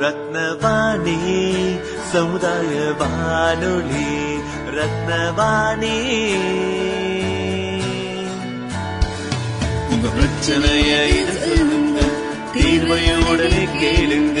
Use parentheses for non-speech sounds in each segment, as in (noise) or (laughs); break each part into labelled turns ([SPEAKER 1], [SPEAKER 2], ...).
[SPEAKER 1] ரத்னவாணி சமுதாய வானொலி ரத்னவாணி. உங்க பிரச்சனையை இது கேளுங்க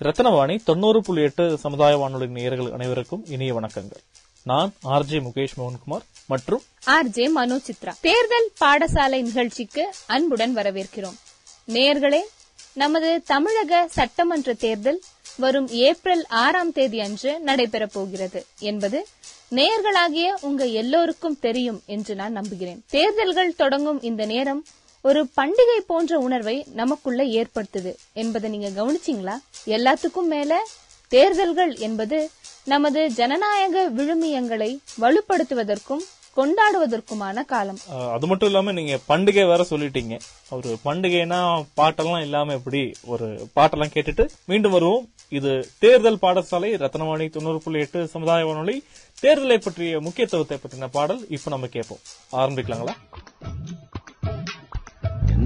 [SPEAKER 2] ரத்னவாணி தொண்ணூறு புள்ளி எட்டு சமுதாய வானொலி நேயர்கள் அனைவருக்கும் இனிய வணக்கங்கள். நான் ஆர்ஜே முகேஷ் மோகன்குமார் மற்றும்
[SPEAKER 3] ஆர்ஜே மனோ சித்ரா. தேர்தல் பாடசாலை நிகழ்ச்சிக்கு அன்புடன் வரவேற்கிறோம். நேயர்களே நமது தமிழக சட்டமன்ற தேர்தல் வரும் ஏப்ரல் ஆறாம் தேதி அன்று நடைபெறப் போகிறது என்பது நேயர்களாகிய உங்க எல்லோருக்கும் தெரியும் என்று நான் நம்புகிறேன். தேர்தல்கள் தொடங்கும் இந்த நேரம் ஒரு பண்டிகை போன்ற உணர்வை நமக்குள்ள ஏற்படுத்துது என்பதை நீங்க கவனிச்சீங்களா? எல்லாத்துக்கும் மேல தேர்தல்கள் என்பது நமது ஜனநாயக விழுமியங்களை வலுப்படுத்துவதற்கும் கொண்டாடுவதற்குமான காலம்.
[SPEAKER 2] அஹ், அது மட்டும் இல்லாம நீங்க பண்டிகை வேற சொல்லிட்டீங்க. ஒரு பண்டிகைனா பாட்டெல்லாம் இல்லாம எப்படி ஒரு பாட்டெல்லாம் கேட்டுட்டு மீண்டும் வருவோம். இது தேர்தல் பாடசாலை ரத்னவாணி தொண்ணூறு புள்ளி எட்டு சமுதாய வானொலி. தேர்தலை பற்றிய முக்கியத்துவத்தை பற்றின பாடல் இப்ப நம்ம கேட்போம். ஆரம்பிக்கலாங்களா?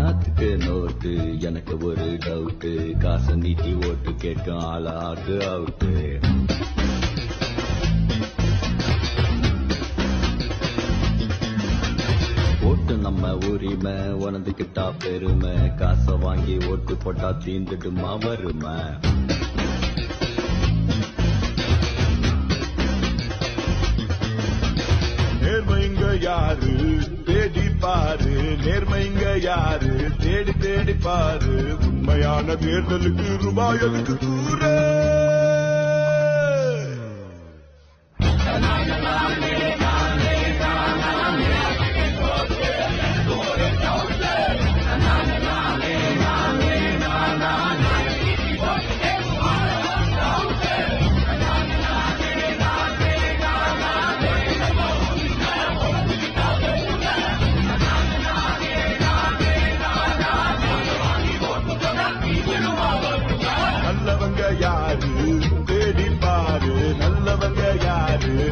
[SPEAKER 4] நாத்துக்கு நோட்டு எனக்கு ஒரு டவுட்டு காசை நீட்டி ஓட்டு கேட்கும் ஆளாக்கு அவுட்டு ஓட்டு நம்ம உரிமை உணர்ந்துக்கிட்டா பெருமை. காசை வாங்கி ஓட்டு போட்டா தீந்துடுமா வருமை
[SPEAKER 5] நேர்மைங்க யாரு? பாரு நேர்மைங்க யாரு? தேடி தேடி பாரு. உண்மையான தேர்தலுக்கு ரூபாய் அதுக்கு தூர?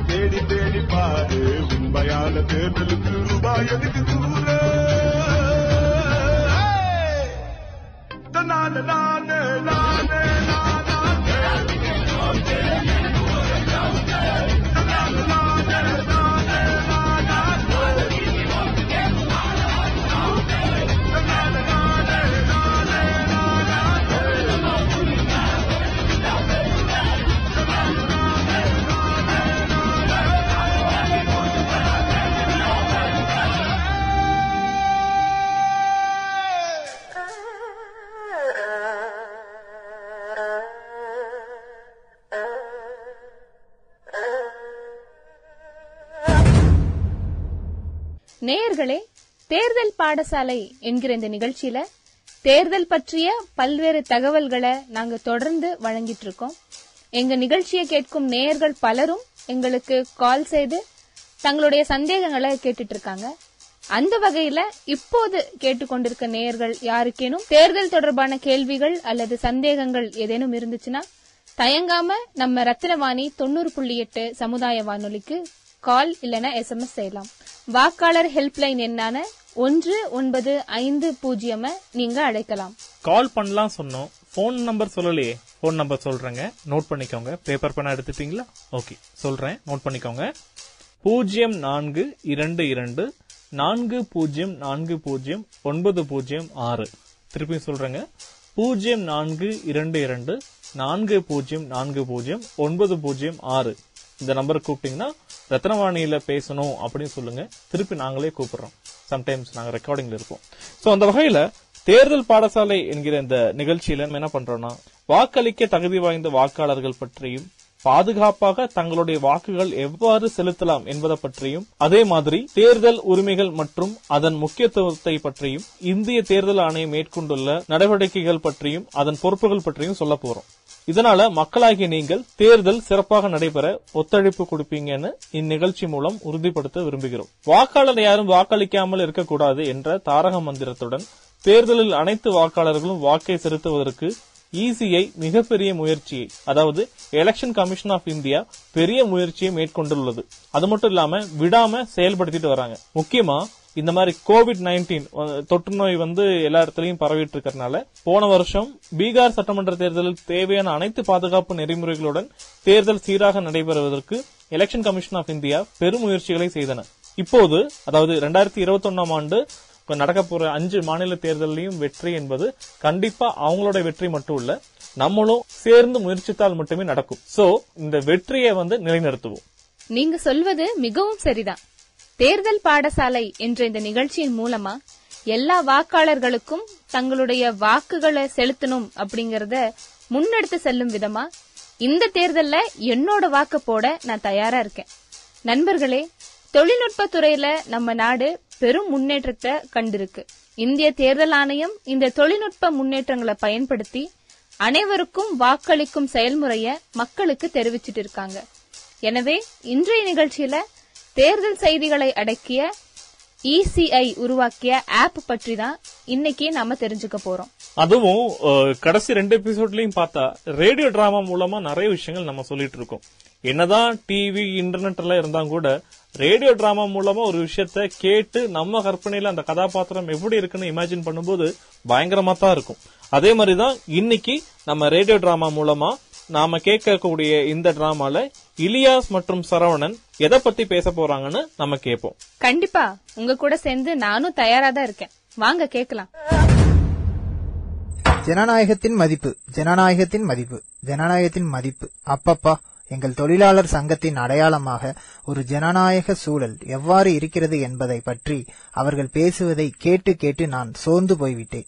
[SPEAKER 5] தேடி தேடி பாரு. உண்மையான தேர்தலுக்கு ரூபாய் எதுக்கு தூர?
[SPEAKER 3] நேயர்களே தேர்தல் பாடசாலை என்கிற இந்த நிகழ்ச்சியில தேர்தல் பற்றிய பல்வேறு தகவல்களை நாங்க தொடர்ந்து வழங்கிட்டு இருக்கோம் எங்க நிகழ்ச்சியை கேட்கும் நேயர்கள் பலரும் எங்களுக்கு கால் செய்து தங்களுடைய சந்தேகங்களை கேட்டுட்டு இருக்காங்க அந்த வகையில இப்போது கேட்டுக்கொண்டிருக்க நேயர்கள் யாருக்கேனும் தேர்தல் தொடர்பான கேள்விகள் அல்லது சந்தேகங்கள் ஏதேனும் இருந்துச்சுன்னா தயங்காம நம்ம ரத்தினவாணி தொண்ணூறு புள்ளி எட்டு சமுதாய வானொலிக்கு கால் இல்லைன்னா எஸ்எம்எஸ் செய்யலாம். வாக்காளர் ஹெல்ப்லைன் எண்ணான ஒன்று ஒன்பது ஐந்து பூஜ்ஜியம் நீங்க அழைக்கலாம்.
[SPEAKER 2] கால் பண்ணலாம் சொன்னோம். ஃபோன் நம்பர் சொல்லலையே. ஃபோன் நம்பர் சொல்றேங்க. நோட் பண்ணிக்கோங்க. பேப்பர் பேனா எடுத்துட்டீங்களா? ஓகே. சொல்றேன். நோட் பண்ணிக்கோங்க. பூஜ்ஜியம் நான்கு இரண்டு இரண்டு நான்கு பூஜ்ஜியம் நான்கு பூஜ்ஜியம் ஒன்பது பூஜ்ஜியம் ஆறு. திருப்பியும் சொல்றேங்க. பூஜ்ஜியம் நான்கு இரண்டு இரண்டு நான்கு பூஜ்ஜியம் நான்கு பூஜ்ஜியம் ஒன்பது பூஜ்ஜியம் ஆறு. இந்த நம்பருக்கு கூப்பிட்டீங்கன்னா ரத்னவாணியில பேசணும் அப்படின்னு சொல்லுங்க. திருப்பி நாங்களே கூப்பிடுறோம். சம்டைம்ஸ் நாங்க ரெக்கார்டிங்ல இருப்போம். சோ அந்த வகையில தேர்தல் பாடசாலை என்கிற இந்த நிகழ்ச்சியில நம்ம என்ன பண்றோம்னா வாக்களிக்க தகுதி வாய்ந்த வாக்காளர்கள் பற்றியும் பாதுகாப்பாக தங்களுடைய வாக்குகள் எவ்வாறு செலுத்தலாம் என்பதை பற்றியும் அதே மாதிரி தேர்தல் உரிமைகள் மற்றும் அதன் முக்கியத்துவத்தை பற்றியும் இந்திய தேர்தல் ஆணையம் மேற்கொண்டுள்ள நடவடிக்கைகள் பற்றியும் அதன் பொறுப்புகள் பற்றியும் சொல்ல போறோம். இதனால மக்களாகிய நீங்கள் தேர்தல் சிறப்பாக நடைபெற ஒத்துழைப்பு கொடுப்பீங்கன்னு இந்நிகழ்ச்சி மூலம் உறுதிப்படுத்த விரும்புகிறோம். வாக்காளர் யாரும் வாக்களிக்காமல் இருக்கக்கூடாது என்ற தாரக மந்திரத்துடன் தேர்தலில் அனைத்து வாக்காளர்களும் வாக்கை செலுத்துவதற்கு இசிஐ மிகப்பெரிய முயற்சியை அதாவது எலெக்ஷன் கமிஷன் ஆஃப் இந்தியா பெரிய முயற்சியை மேற்கொண்டுள்ளது. அது மட்டும் இல்லாம விடாம செயல்படுத்திட்டு வராங்க. முக்கியமா இந்த மாதிரி கோவிட் நைன்டீன் தொற்று நோய் வந்து எல்லா இடத்துலையும் பரவிட்டு இருக்கிறதுனால போன வருஷம் பீகார் சட்டமன்ற தேர்தலில் தேவையான அனைத்து பாதுகாப்பு நெறிமுறைகளுடன் தேர்தல் சீராக நடைபெறுவதற்கு எலெக்ஷன் கமிஷன் ஆஃப் இந்தியா பெரும் முயற்சிகளை செய்தன. இப்போது அதாவது ரெண்டாயிரத்தி இருபத்தி ஒன்னாம் ஆண்டு நடக்க போற அஞ்சு மாநில தேர்தலையும் வெற்றி என்பது கண்டிப்பா அவங்களோட வெற்றி மட்டும் இல்ல நம்மளும் சேர்ந்து முயற்சித்தால் மட்டுமே நடக்கும். சோ இந்த வெற்றியை வந்து நிலைநிறுத்துவோம்.
[SPEAKER 3] நீங்க சொல்வது மிகவும் சரிதான். தேர்தல் பாடசாலை என்ற இந்த நிகழ்ச்சியின் மூலமா எல்லா வாக்காளர்களுக்கும் தங்களுடைய வாக்குகளை செலுத்தணும் அப்படிங்கறத முன்னெடுத்து செல்லும் விதமா இந்த தேர்தல்ல என்னோட வாக்கு போட நான் தயாரா இருக்கேன். நண்பர்களே தொழில்நுட்ப துறையில நம்ம நாடு பெரும் முன்னேற்றத்தை கண்டிருக்கு. இந்திய தேர்தல் ஆணையம் இந்த தொழில்நுட்ப முன்னேற்றங்களை பயன்படுத்தி அனைவருக்கும் வாக்களிக்கும் செயல்முறைய மக்களுக்கு தெரிவிச்சிட்டு இருக்காங்க. எனவே இன்றைய நிகழ்ச்சியில தேர்தல் செய்திகளை அடக்கிய இசிஐ உருவாக்கிய ஆப் பற்றி தான் இன்னைக்கு நாம தெரிஞ்சுக்க போறோம்.
[SPEAKER 2] அதுவும் கடைசி ரெண்டு எபிசோட்லயும் பார்த்தா ரேடியோ டிராமா மூலமா நிறைய விஷயங்கள் நம்ம சொல்லிட்டு இருக்கோம். என்னதான் டிவி இன்டர்நெட் எல்லாம் இருந்தா கூட ரேடியோ டிராமா மூலமா ஒரு விஷயத்த கேட்டு நம்ம கற்பனையில அந்த கதாபாத்திரம் எப்படி இருக்குன்னு இமேஜின் பண்ணும்போது பயங்கரமா தான் இருக்கும். அதே மாதிரிதான் இன்னைக்கு நம்ம ரேடியோ டிராமா மூலமா நாம கேட்கக்கூடிய இந்த டிராமால இலியாஸ் மற்றும் சரவணன் எதை பத்தி பேச போறாங்கன்னு நம்ம கேட்போம்
[SPEAKER 3] கண்டிப்பா. உங்க கூட சேர்ந்து நானும் தயாரா தான் இருக்கேன். வாங்க கேக்கலாம்
[SPEAKER 6] ஜனநாயகத்தின் மதிப்பு ஜனநாயகத்தின் மதிப்பு ஜனநாயகத்தின் மதிப்பு. அப்பப்பா எங்கள் தொழிலாளர் சங்கத்தின் அடையாளமாக ஒரு ஜனநாயக சூழல் எவ்வாறு இருக்கிறது என்பதை பற்றி அவர்கள் பேசுவதை கேட்டு கேட்டு நான் சோர்ந்து போய்விட்டேன்.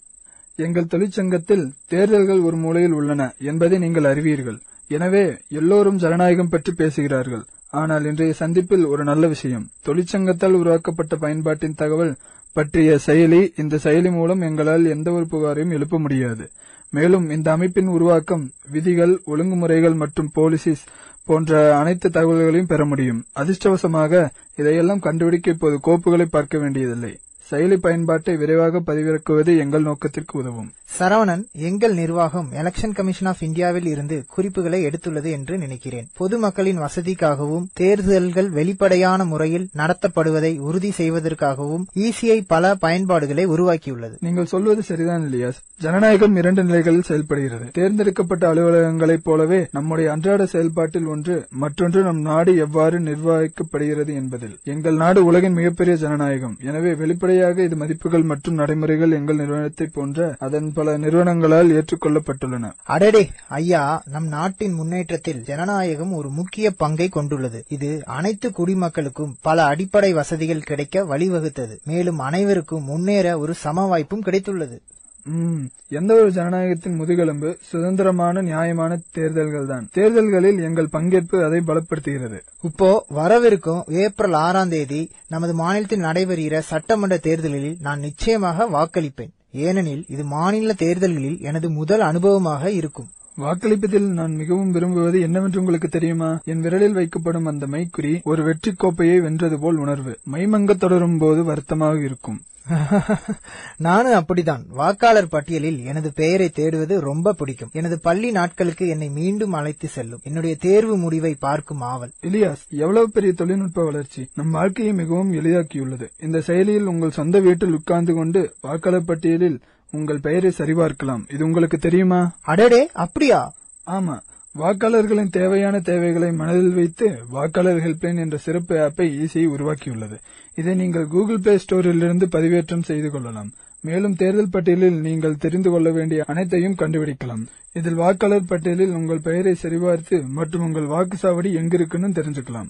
[SPEAKER 7] எங்கள் தொழிற்சங்கத்தில் தேர்தல்கள் ஒரு மூலையில் உள்ளன என்பதை நீங்கள் அறிவீர்கள். எனவே எல்லோரும் ஜனநாயகம் பற்றி பேசுகிறார்கள். ஆனால் இன்றைய சந்திப்பில் ஒரு நல்ல விஷயம். தொழிற்சங்கத்தால் உருவாக்கப்பட்ட பயன்பாட்டின் தகவல் பற்றிய செயலி இந்த செயலி மூலம் எங்களால் எந்த ஒரு புகாரையும் எழுப்ப முடியாது. மேலும் இந்த அமைப்பின் உருவாக்கம் விதிகள் ஒழுங்குமுறைகள் மற்றும் போலிசிஸ் போன்ற அனைத்து தகவல்களையும் பெற முடியும். அதிர்ஷ்டவசமாக இதையெல்லாம் கண்டுபிடிக்க இப்போது கோப்புகளை பார்க்க வேண்டியதில்லை. செயலி பயன்பாட்டை விரைவாக பதிவிறக்குவது எங்கள் நோக்கத்திற்கு உதவும்.
[SPEAKER 6] சரவணன் எங்கள் நிர்வாகம் எலெக்ஷன் கமிஷன் ஆஃப் இந்தியாவில் இருந்து குறிப்புகளை எடுத்துள்ளது என்று நினைக்கிறேன். பொதுமக்களின் வசதிக்காகவும் தேர்தல்கள் வெளிப்படையான முறையில் நடத்தப்படுவதை உறுதி செய்வதற்காகவும் இசிஐ பல பயன்பாடுகளை உருவாக்கியுள்ளது.
[SPEAKER 7] நீங்கள் சொல்வது சரிதான் இல்லையாஸ் ஜனநாயகம் இரண்டு நிலைகளில் செயல்படுகிறது. தேர்ந்தெடுக்கப்பட்ட அலுவலகங்களைப் போலவே நம்முடைய அன்றாட செயல்பாட்டில் ஒன்று மற்றொன்று நம் நாடு எவ்வாறு நிர்வகிக்கப்படுகிறது என்பதில். எங்கள் நாடு உலகின் மிகப்பெரிய ஜனநாயகம். எனவே வெளிப்படையாக இது மதிப்புகள் மற்றும் நடைமுறைகள் எங்கள் நிறுவனத்தை போன்ற அதன் பல நிறுவனங்களால் ஏற்றுக்கொள்ளப்பட்டுள்ளன.
[SPEAKER 6] அடடே ஐயா நம் நாட்டின் முன்னேற்றத்தில் ஜனநாயகம் ஒரு முக்கிய பங்கை கொண்டுள்ளது. இது அனைத்து குடிமக்களுக்கும் பல அடிப்படை வசதிகள் கிடைக்க வழிவகுத்தது. மேலும் அனைவருக்கும் முன்னேற ஒரு சம வாய்ப்பும் கிடைத்துள்ளது.
[SPEAKER 7] ம், எந்த ஒரு ஜனநாயகத்தின் முதுகெலும்பு சுதந்திரமான நியாயமான தேர்தல்கள் தான் தேர்தல்களில் எங்கள் பங்கேற்பு அதை பலப்படுத்துகிறது.
[SPEAKER 6] இப்போ வரவிருக்கும் ஏப்ரல் ஆறாம் தேதி நமது மாநிலத்தில் நடைபெறுகிற சட்டமன்ற தேர்தலில் நான் நிச்சயமாக வாக்களிப்பேன். ஏனெனில் இது மாநில தேர்தல்களில் எனது முதல் அனுபவமாக இருக்கும்.
[SPEAKER 7] வாக்களிப்பதில் நான் மிகவும் விரும்புவது என்னவென்று உங்களுக்கு தெரியுமா? என் விரலில் வைக்கப்படும் அந்த மைக்குறி ஒரு வெற்றி கோப்பையை வென்றது போல் உணர்வு. மைமங்க தொடரும் போது வருத்தமாக இருக்கும். (laughs)
[SPEAKER 6] நானும் அப்படித்தான். வாக்காளர் பட்டியலில் எனது பெயரை தேடுவது ரொம்ப பிடிக்கும். எனது பள்ளி நாட்களுக்கு என்னை மீண்டும் அழைத்து செல்லும். என்னுடைய தேர்வு முடிவை பார்க்கும் ஆவல்.
[SPEAKER 7] இலியாஸ் எவ்வளவு பெரிய தொழில்நுட்ப வளர்ச்சி. நம் வாழ்க்கையை மிகவும் எளிதாக்கியுள்ளது. இந்த செயலியில் உங்கள் சொந்த வீட்டில் உட்கார்ந்து கொண்டு வாக்காளர் பட்டியலில் உங்கள் பெயரை சரிபார்க்கலாம் இது உங்களுக்கு தெரியுமா?
[SPEAKER 6] அடடே அப்படியா?
[SPEAKER 7] ஆமா. வாக்காளர்களின் தேவையான தேவைகளை மனதில் வைத்து வாக்காளர் ஹெல்ப்லைன் என்ற சிறப்பு ஆப்பை ஈஸியை உருவாக்கியுள்ளது. இதை நீங்கள் கூகுள் பிளே ஸ்டோரிலிருந்து பதிவேற்றம் செய்து கொள்ளலாம். மேலும் தேர்தல் பட்டியலில் நீங்கள் தெரிந்து கொள்ள வேண்டிய அனைத்தையும் கண்டுபிடிக்கலாம். இதில் வாக்காளர் பட்டியலில் உங்கள் பெயரை சரிபார்த்து மற்றும் உங்கள் வாக்குச்சாவடி எங்கிருக்குன்னு தெரிஞ்சுக்கலாம்.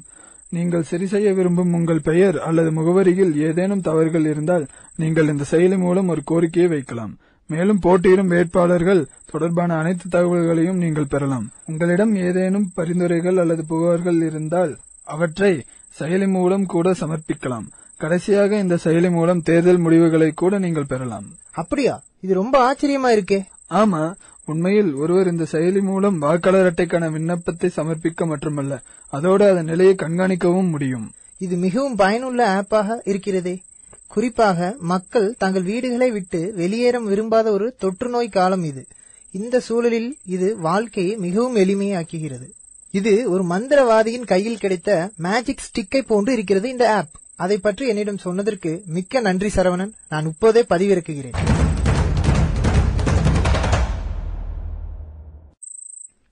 [SPEAKER 7] நீங்கள் சரி செய்ய விரும்பும் உங்கள் பெயர் அல்லது முகவரியில் ஏதேனும் தவறுகள் இருந்தால் நீங்கள் இந்த செயலி மூலம் ஒரு கோரிக்கையை வைக்கலாம். மேலும் போட்டியிடும் வேட்பாளர்கள் தொடர்பான அனைத்து தகவல்களையும் நீங்கள் பெறலாம். உங்களிடம் ஏதேனும் பரிந்துரைகள் அல்லது புகார்கள் இருந்தால் அவற்றை செயலி மூலம் கூட சமர்ப்பிக்கலாம். கடைசியாக இந்த செயலி மூலம் தேர்தல் முடிவுகளை கூட நீங்கள் பெறலாம்.
[SPEAKER 6] அப்படியா? இது ரொம்ப ஆச்சரியமா இருக்கே.
[SPEAKER 7] ஆமா உண்மையில் ஒருவர் இந்த செயலி மூலம் வாக்காளர் அட்டைக்கான விண்ணப்பத்தை சமர்ப்பிக்க மட்டுமல்ல அதோடு அதன் நிலையை கண்காணிக்கவும் முடியும்.
[SPEAKER 6] இது மிகவும் பயனுள்ள ஆப்பாக இருக்கிறதே. குறிப்பாக மக்கள் தங்கள் வீடுகளை விட்டு வெளியேற விரும்பாத ஒரு தொற்று நோய் காலம் இது. இந்த சூழலில் இது வாழ்க்கையை மிகவும் எளிமையாக்குகிறது. இது ஒரு மந்திரவாதியின் கையில் கிடைத்த மேஜிக் ஸ்டிக்கை போன்று இருக்கிறது இந்த ஆப் அதை பற்றி என்னிடம் சொன்னதற்கு மிக்க நன்றி சரவணன். நான் இப்போதே பதிவிறக்குகிறேன்.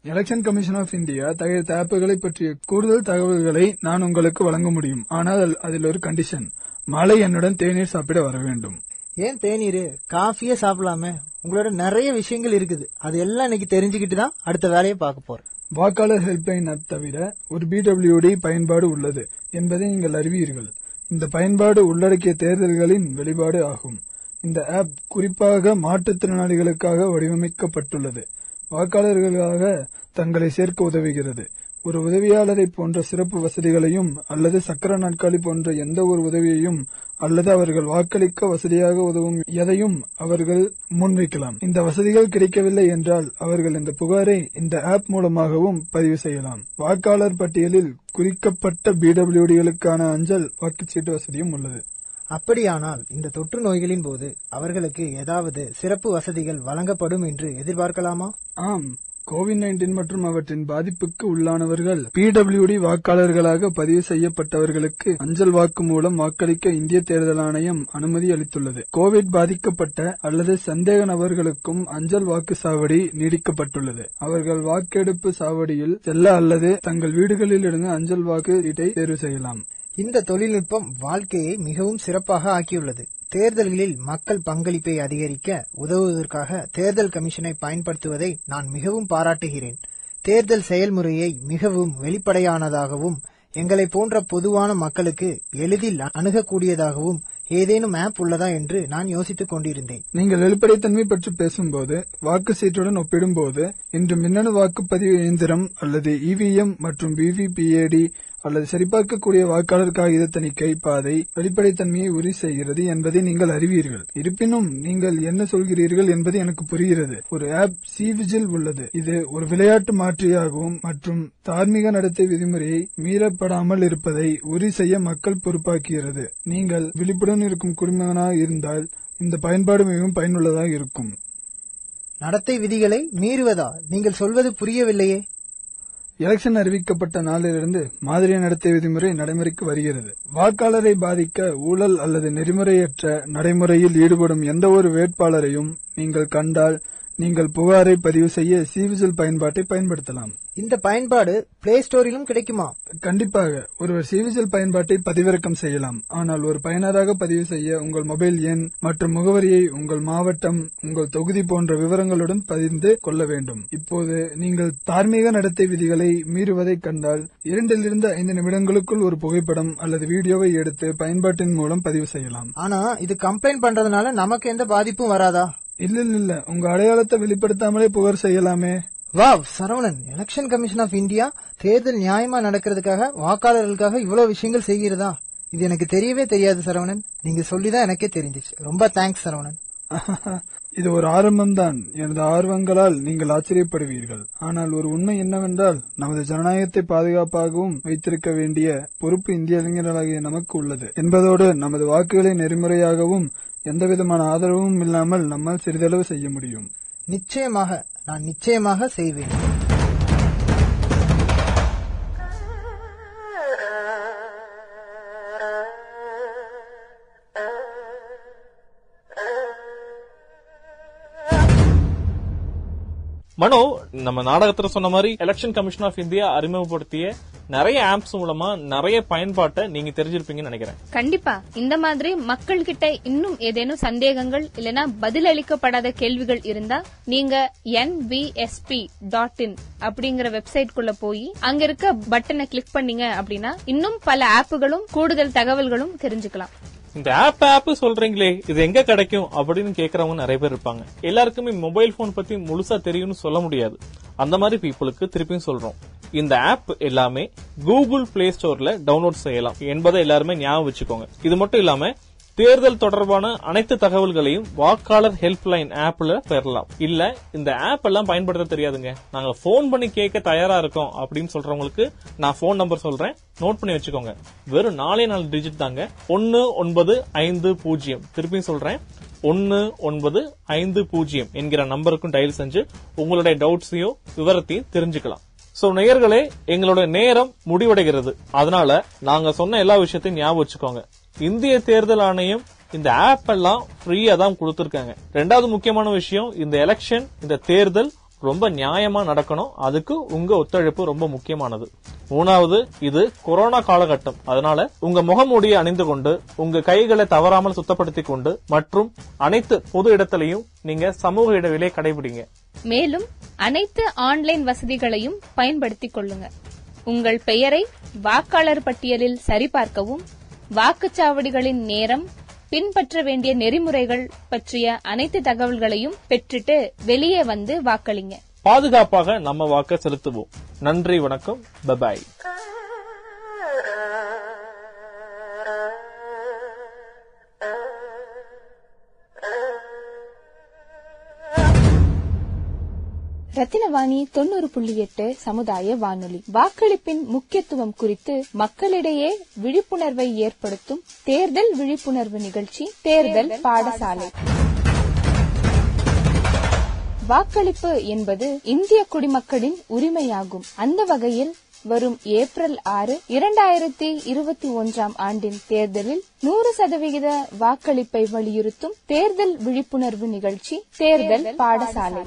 [SPEAKER 7] எலெக்ஷன் கமிஷன் ஆஃப் இந்தியா தகுந்த ஆப்புகளை பற்றிய கூடுதல் தகவல்களை நான் உங்களுக்கு வழங்க முடியும். ஆனால் அதில்- அதில் ஒரு கண்டிஷன் மாலை என்னுடன் தேநீர் சாப்பிட வர வேண்டும்.
[SPEAKER 6] ஏன் தேநீர்? காஃபியே சாப்பிடலாமே. உங்களோட நிறைய விஷயங்கள் இருக்குது. அது எல்லாம் இன்னைக்கு தெரிஞ்சுக்கிட்டு தான் அடுத்த வேலையை பார்க்க போறேன்.
[SPEAKER 7] வாக்காளர் ஹெல்ப்லைன் ஆப் தவிர ஒரு பிடபிள்யூடி பயன்பாடு உள்ளது என்பதை நீங்கள் அறிவீர்கள். இந்த பயன்பாடு உள்ளடக்கிய தேர்தல்களின் வெளிப்பாடு ஆகும். இந்த ஆப் குறிப்பாக மாற்றுத்திறனாளிகளுக்காக வடிவமைக்கப்பட்டுள்ளது. வாக்காளர்களுக்காக தங்களை சேர்க்க உதவுகிறது. ஒரு உதவியாளரை போன்ற சிறப்பு வசதிகளையும் அல்லது சக்கர நாட்காலி போன்ற எந்த ஒரு உதவியையும் அல்லது அவர்கள் வாக்களிக்க வசதியாக உதவும் எதையும் அவர்கள் முன்வைக்கலாம். இந்த வசதிகள் கிடைக்கவில்லை என்றால் அவர்கள் இந்த புகாரை இந்த ஆப் மூலமாகவும் பதிவு செய்யலாம். வாக்காளர் பட்டியலில் குறிக்கப்பட்ட பிடபிள்யூடிகளுக்கான அஞ்சல் வாக்குச்சீட்டு வசதியும் உள்ளது.
[SPEAKER 6] அப்படியானால் இந்த தொற்று நோய்களின் போது அவர்களுக்கு ஏதாவது சிறப்பு வசதிகள் வழங்கப்படும் என்று எதிர்பார்க்கலாமா?
[SPEAKER 7] ஆம். கோவிட் நைன்டீன் மற்றும் அவற்றின் பாதிப்புக்கு உள்ளானவர்கள் பிடபிள்யூடி வாக்காளர்களாக பதிவு செய்யப்பட்டவர்களுக்கு அஞ்சல் வாக்கு மூலம் வாக்களிக்க இந்திய தேர்தல் ஆணையம் அனுமதி அளித்துள்ளது. கோவிட் பாதிக்கப்பட்ட அல்லது சந்தேக நபர்களுக்கும் அஞ்சல் வாக்கு சாவடி நீடிக்கப்பட்டுள்ளது. அவர்கள் வாக்கெடுப்பு சாவடியில் செல்ல அல்லது தங்கள் வீடுகளில் இருந்து அஞ்சல் வாக்கு சீட்டை தேர்வு செய்யலாம்.
[SPEAKER 6] இந்த தொழில்நுட்பம் வாழ்க்கையை மிகவும் சிறப்பாக ஆக்கியுள்ளது. தேர்தல்களில் மக்கள் பங்களிப்பை அதிகரிக்க உதவுவதற்காக தேர்தல் கமிஷனை பயன்படுத்துவதை நான் மிகவும் பாராட்டுகிறேன். தேர்தல் செயல்முறையை மிகவும் வெளிப்படையானதாகவும் எங்களை போன்ற பொதுவான மக்களுக்கு எளிதில் அணுகக்கூடியதாகவும் ஏதேனும் ஆப் உள்ளதா என்று நான் யோசித்துக் கொண்டிருந்தேன்.
[SPEAKER 7] நீங்கள் வெளிப்படைத்தன்மை பற்றி பேசும்போது வாக்கு சீட்டுடன் ஒப்பிடும்போது இன்று மின்னணு வாக்குப்பதிவு இயந்திரம் அல்லது இவிஎம் மற்றும் விவிபிஏடி அல்லது சரிபார்க்கக்கூடிய வாக்காளர் காகித கைப்பாதை பாதை வெளிப்படைத்தன்மையை உறுதி செய்கிறது என்பதை நீங்கள் அறிவீர்கள். இருப்பினும் நீங்கள் என்ன சொல்கிறீர்கள் என்பது எனக்கு புரிகிறது. ஒரு ஆப் சிவிஜில் உள்ளது. இது ஒரு விளையாட்டு மாற்றியாகவும் மற்றும் தார்மீக நடத்தை விதிமுறையை மீறப்படாமல் இருப்பதை உறுதி செய்ய மக்கள் பொறுப்பாக்குகிறது. நீங்கள் விழிப்புடன் இருக்கும் குடிமகனாக இருந்தால் இந்த பயன்பாடு மிகவும் பயனுள்ளதாக இருக்கும்.
[SPEAKER 6] நடத்தை விதிகளை மீறுவதா? நீங்கள் சொல்வது புரியவில்லையே.
[SPEAKER 7] எலெக்ஷன் அறிவிக்கப்பட்ட நாளிலிருந்து மாதிரி நடத்தை விதிமுறை நடைமுறைக்கு வருகிறது. வாக்காளரை பாதிக்க ஊழல் அல்லது நெறிமுறையற்ற நடைமுறையில் ஈடுபடும் எந்த ஒரு வேட்பாளரையும் நீங்கள் கண்டால் நீங்கள் புகாரை பதிவு செய்ய சிவிசில் பயன்பாட்டை பயன்படுத்தலாம்.
[SPEAKER 6] இந்த பயன்பாடு பிளே ஸ்டோரிலும் கிடைக்குமா?
[SPEAKER 7] கண்டிப்பாக. ஒருவர் சிவிசில் பயன்பாட்டை பதிவிறக்கம் செய்யலாம். ஆனால் ஒரு பயனராக பதிவு செய்ய உங்கள் மொபைல் எண் மற்றும் முகவரியை உங்கள் மாவட்டம் உங்கள் தொகுதி போன்ற விவரங்களுடன் பதிந்து கொள்ள வேண்டும். இப்போது நீங்கள் தார்மீக நடத்தை விதிகளை மீறுவதைக் கண்டால் இரண்டிலிருந்து ஐந்து நிமிடங்களுக்குள் ஒரு புகைப்படம் அல்லது வீடியோவை எடுத்து பயன்பாட்டின் மூலம் பதிவு செய்யலாம்.
[SPEAKER 6] ஆனா இது கம்ப்ளைண்ட் பண்றதுனால நமக்கு எந்த பாதிப்பும் வராதா?
[SPEAKER 7] இல்ல இல்ல இல்ல உங்க அடையாளத்தை வெளிப்படுத்தாமலே புகார் செய்யலாமே.
[SPEAKER 6] Wow Saravanan election commission of India தேர்தல் நியாயமா நடக்கிறதுக்காக வாக்காளர்களுக்காக இவ்வளவு விஷயங்கள் செய்கிறதா? இது எனக்கு தெரியவே தெரியாது சரவணன். நீங்க சொல்லிதான் எனக்கே தெரிஞ்சிச்சு. ரொம்ப தேங்க்ஸ் சரவணன். (laughs)
[SPEAKER 7] இது ஒரு ஆரம்பம்தான். எனது ஆர்வங்களால் நீங்கள் ஆச்சரியப்படுவீர்கள். ஆனால் ஒரு உண்மை என்னவென்றால் நமது ஜனநாயகத்தை பாதுகாப்பாகவும் வைத்திருக்க வேண்டிய பொறுப்பு இந்திய இளைஞர்களாகிய நமக்கு உள்ளது. என்பதோடு நமது வாக்குகளை நெறிமுறையாகவும் எந்தவிதமான ஆதரவும் இல்லாமல் நம்மால் சிறிதளவு செய்ய முடியும்.
[SPEAKER 6] நிச்சயமாக நான் நிச்சயமாக செய்வேன்.
[SPEAKER 2] மனோ நம்ம நாடகத்துல சொன்ன மாதிரி எலெக்ஷன் கமிஷன் ஆஃப் இந்தியா அறிமுகப்படுத்திய நிறைய ஆப்ஸ் மூலமா நிறைய பயன்பாட்டை நீங்க தெரிஞ்சிருப்பீங்கன்னு நினைக்கிறேன்.
[SPEAKER 3] கண்டிப்பா. இந்த மாதிரி மக்கள் கிட்ட இன்னும் ஏதேனும் சந்தேகங்கள் இல்லனா பதிலளிக்கப்படாத கேள்விகள் இருந்தா நீங்க என்விஎஸ்பி டாட் இன் அப்படிங்கிற வெப்சைட் குள்ள போய் அங்க இருக்க பட்டனை கிளிக் பண்ணீங்க அப்படின்னா இன்னும் பல ஆப்புகளும் கூடுதல் தகவல்களும் தெரிஞ்சுக்கலாம்.
[SPEAKER 2] இந்த ஆப் ஆப் சொல்றீங்களே இது எங்க கிடைக்கும் அப்படின்னு கேக்குறவங்க நிறைய பேர் இருப்பாங்க. எல்லாருக்குமே மொபைல் போன் பத்தி முழுசா தெரியும்னு சொல்ல முடியாது. அந்த மாதிரி பீப்புளுக்கு திருப்பியும் சொல்றோம். இந்த ஆப் எல்லாமே கூகுள் பிளே ஸ்டோர்ல டவுன்லோட் செய்யலாம். என்பதை எல்லாருமே ஞாபகம் வச்சுக்கோங்க. இது மட்டும் இல்லாம தேர்தல் தொடர்பான அனைத்து தகவல்களையும் வாக்காளர் ஹெல்ப்லைன் ஆப்ல பெறலாம். இல்ல இந்த ஆப் எல்லாம் பயன்படுத்த தெரியாதுங்க. நாங்க போன் பண்ணி கேட்க தயாரா இருக்கோம் அப்படின்னு சொல்றவங்களுக்கு நான் போன் நம்பர் சொல்றேன். நோட் பண்ணி வச்சுக்கோங்க. வெறும் நாலே நாலு டிஜிட் தாங்க. ஒன்னு ஒன்பது ஐந்து பூஜ்ஜியம். திருப்பியும் சொல்றேன். ஒன்னு ஒன்பது ஐந்து பூஜ்ஜியம் என்கிற நம்பருக்கும் டயல் செஞ்சு உங்களுடைய டவுட்ஸையும் விவரத்தையும் தெரிஞ்சுக்கலாம். சோ நேயர்களே எங்களோட நேரம் முடிவடைகிறது. அதனால நாங்க சொன்ன எல்லா விஷயத்தையும் ஞாபகம் வச்சுக்கோங்க. இந்திய தேர்தல் ஆணையம் இந்த ஆப் எல்லாம் ஃப்ரீயா தான் கொடுத்துருக்காங்க. ரெண்டாவது முக்கியமான விஷயம் இந்த எலெக்ஷன் இந்த தேர்தல் ரொம்ப நியாயமா நடக்கணும். அதுக்கு உங்க ஒத்துழைப்பு ரொம்ப முக்கியமானது. மூணாவது இது கொரோனா காலகட்டம். அதனால உங்க முகமூடியை அணிந்து கொண்டு உங்க கைகளை தவறாமல் சுத்தப்படுத்திக் கொண்டு மற்றும் அனைத்து பொது இடத்திலையும் நீங்க சமூக இடைவெளியை கடைபிடிங்க.
[SPEAKER 3] மேலும் அனைத்து ஆன்லைன் வசதிகளையும் பயன்படுத்திக் கொள்ளுங்க. உங்கள் பெயரை வாக்காளர் பட்டியலில் சரிபார்க்கவும் வாக்குச்சாவடிகளின் நேரம் பின்பற்ற வேண்டிய நெறிமுறைகள் பற்றிய அனைத்து தகவல்களையும் பெற்றுட்டு வெளியே வந்து வாக்களிங்க.
[SPEAKER 2] பாதுகாப்பாக நம்ம வாக்க செலுத்துவோம். நன்றி வணக்கம். பபாய்
[SPEAKER 3] ரத்தினவாணி தொண்ணூறு புள்ளி எட்டு சமுதாய வானொலி. வாக்களிப்பின் முக்கியத்துவம் குறித்து மக்களிடையே விழிப்புணர்வை ஏற்படுத்தும் தேர்தல் விழிப்புணர்வு நிகழ்ச்சி தேர்தல் பாடசாலை. வாக்களிப்பு என்பது இந்திய குடிமக்களின் உரிமையாகும். அந்த வகையில் வரும் ஏப்ரல் ஆறு இரண்டாயிரத்தி இருபத்தி ஒன்றாம் ஆண்டின் தேர்தலில் நூறு சதவிகித வாக்களிப்பை வலியுறுத்தும் தேர்தல் விழிப்புணர்வு நிகழ்ச்சி தேர்தல் பாடசாலை.